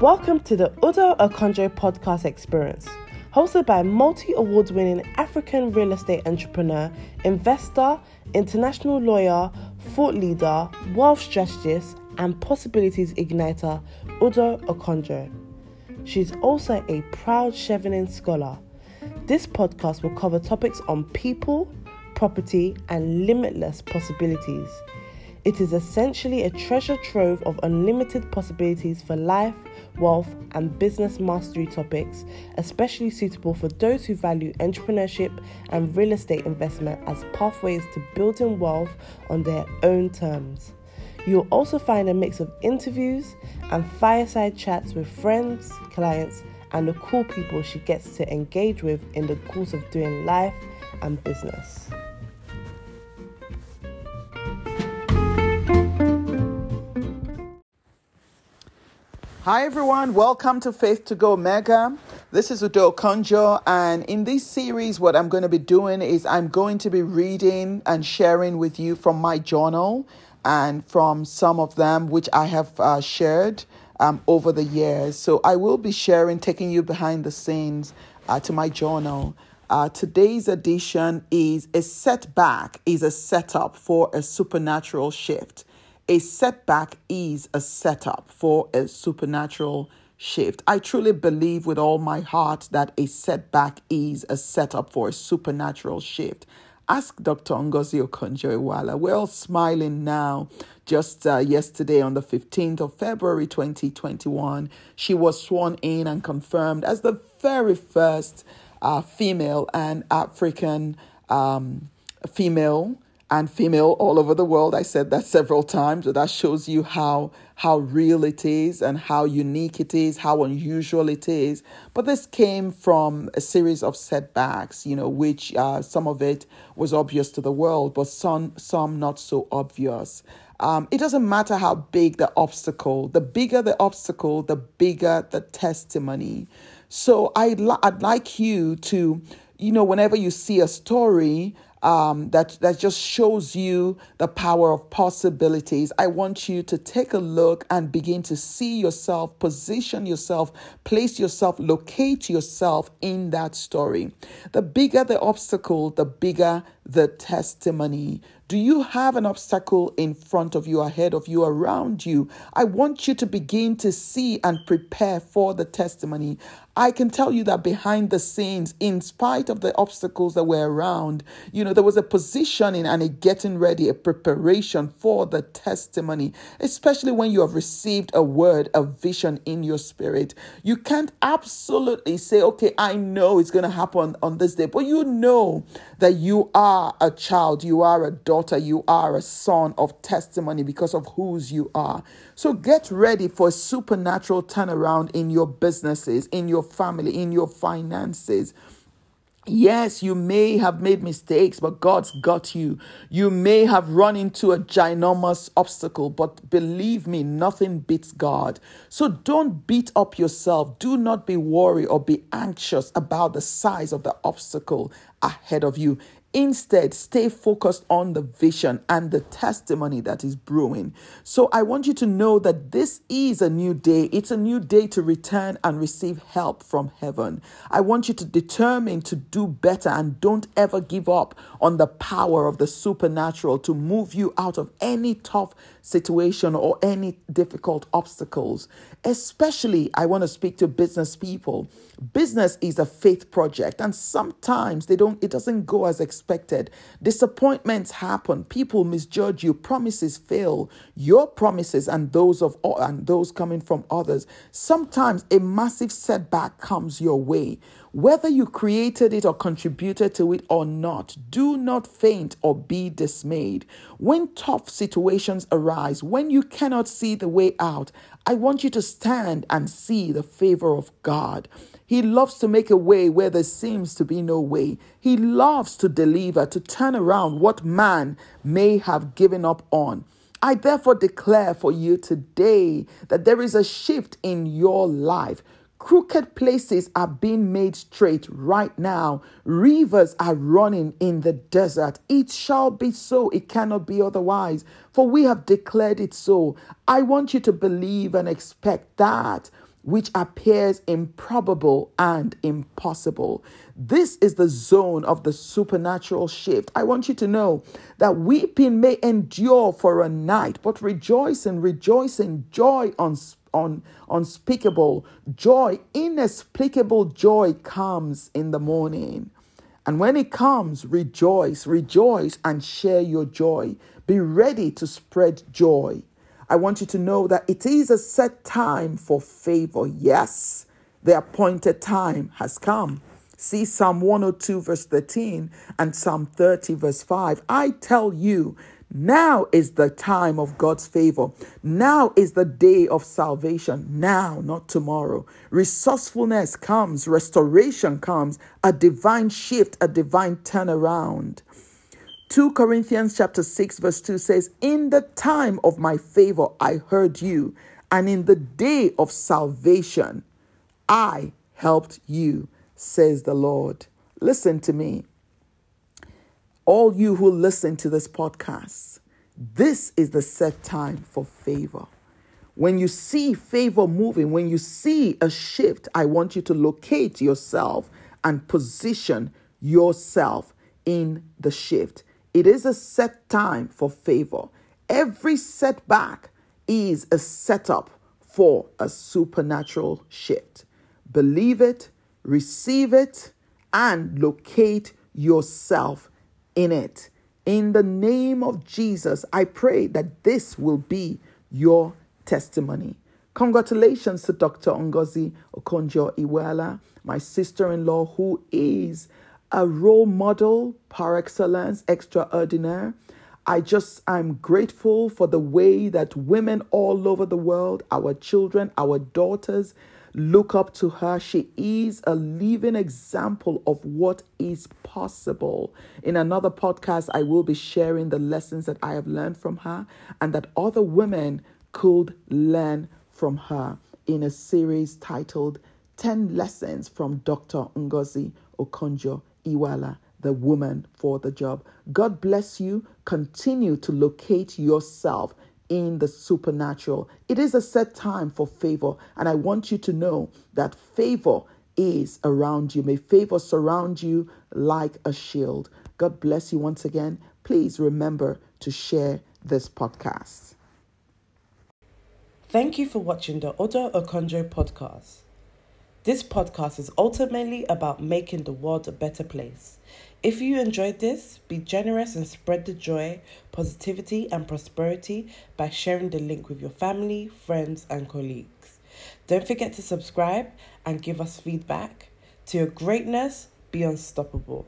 Welcome to the Udo Okonjo podcast experience, hosted by multi award winning African real estate entrepreneur, investor, international lawyer, thought leader, wealth strategist, and possibilities igniter, Udo Okonjo. She's also a proud Chevening scholar. This podcast will cover topics on people, property, and limitless possibilities. It is essentially a treasure trove of unlimited possibilities for life, wealth, and business mastery topics, especially suitable for those who value entrepreneurship and real estate investment as pathways to building wealth on their own terms. You'll also find a mix of interviews and fireside chats with friends, clients, and the cool people she gets to engage with in the course of doing life and business. Hi everyone, welcome to Faith to Go Mega. This is Udo Okonjo, and in this series, what I'm going to be doing is I'm going to be reading and sharing with you from my journal and from some of them which I have uh, shared um, over the years. So I will be sharing, taking you behind the scenes uh, to my journal. Uh, today's edition is a setback, is a setup for a supernatural shift. A setback is a setup for a supernatural shift. I truly believe with all my heart that a setback is a setup for a supernatural shift. Ask Dr. Ngozi Okonjo-Iweala. We're all smiling now. Just uh, yesterday, on the 15th of February 2021, she was sworn in and confirmed as the very first uh, female and African um, female and female all over the world. I said that several times, but that shows you how how real it is and how unique it is, how unusual it is. But this came from a series of setbacks, you know, which uh, some of it was obvious to the world, but some some not so obvious. Um, it doesn't matter how big the obstacle. The bigger the obstacle, the bigger the testimony. So I'd, li- I'd like you to, you know, whenever you see a story um, that that just shows you the power of possibilities. I want you to take a look and begin to see yourself, position yourself, place yourself, locate yourself in that story. The bigger the obstacle, the bigger the testimony. Do you have an obstacle in front of you, ahead of you, around you? I want you to begin to see and prepare for the testimony. I can tell you that behind the scenes, in spite of the obstacles that were around, you know, there was a positioning and a getting ready, a preparation for the testimony, especially when you have received a word, a vision in your spirit. You can't absolutely say, okay, I know it's going to happen on this day, but you know that you are a child, you are a daughter, you are a son of testimony because of whose you are. So get ready for a supernatural turnaround in your businesses, in your family, in your finances. Yes, you may have made mistakes, but God's got you. You may have run into a ginormous obstacle, but believe me, nothing beats God. So don't beat up yourself. Do not be worried or be anxious about the size of the obstacle ahead of you. Instead, stay focused on the vision and the testimony that is brewing. So, I want you to know that this is a new day. It's a new day to return and receive help from heaven. I want you to determine to do better and don't ever give up on the power of the supernatural to move you out of any tough situation or any difficult obstacles. Especially, I want to speak to business people. Business is a faith project, and sometimes they don't, it doesn't go as expected. Disappointments happen, people misjudge you, promises fail, your promises and those of and those coming from others. Sometimes a massive setback comes your way. Whether you created it or contributed to it or not, do not faint or be dismayed. When tough situations arise, when you cannot see the way out, I want you to stand and see the favor of God. He loves to make a way where there seems to be no way. He loves to deliver, to turn around what man may have given up on. I therefore declare for you today that there is a shift in your life. Crooked places are being made straight right now. Rivers are running in the desert. It shall be so. It cannot be otherwise. For we have declared it so. I want you to believe and expect that which appears improbable and impossible. This is the zone of the supernatural shift. I want you to know that weeping may endure for a night, but rejoicing, rejoicing, joy unspeakable un, unspeakable joy, inexplicable joy comes in the morning. And when it comes, rejoice, rejoice, and share your joy. Be ready to spread joy. I want you to know that it is a set time for favor. Yes, the appointed time has come. See Psalm 102, verse 13, and Psalm 30, verse 5. I tell you now is the time of God's favor. Now is the day of salvation. Now, not tomorrow. Resourcefulness comes, restoration comes, a divine shift, a divine turnaround. 2 Corinthians chapter 6 verse 2 says, "In the time of my favor I heard you, and in the day of salvation I helped you," says the Lord. Listen to me all you who listen to this podcast, this is the set time for favor. When you see favor moving, when you see a shift, I want you to locate yourself and position yourself in the shift. It is a set time for favor. Every setback is a setup for a supernatural shift. Believe it, receive it, and locate yourself in it. In the name of Jesus, I pray that this will be your testimony. Congratulations to Dr. Ngozi Okonjo Iweala, my sister in law, who is a role model par excellence, extraordinaire. I just, I'm grateful for the way that women all over the world, our children, our daughters, Look up to her. She is a living example of what is possible. In another podcast, I will be sharing the lessons that I have learned from her and that other women could learn from her in a series titled 10 Lessons from Dr. Ngozi Okonjo Iweala the woman for the job. God bless you. Continue to locate yourself in the supernatural. It is a set time for favor, and I want you to know that favor is around you. May favor surround you like a shield. God bless you once again. Please remember to share this podcast. Thank you for watching the Udo Okonjo podcast. This podcast is ultimately about making the world a better place. If you enjoyed this, be generous and spread the joy, positivity, and prosperity by sharing the link with your family, friends, and colleagues. Don't forget to subscribe and give us feedback. To your greatness, be unstoppable.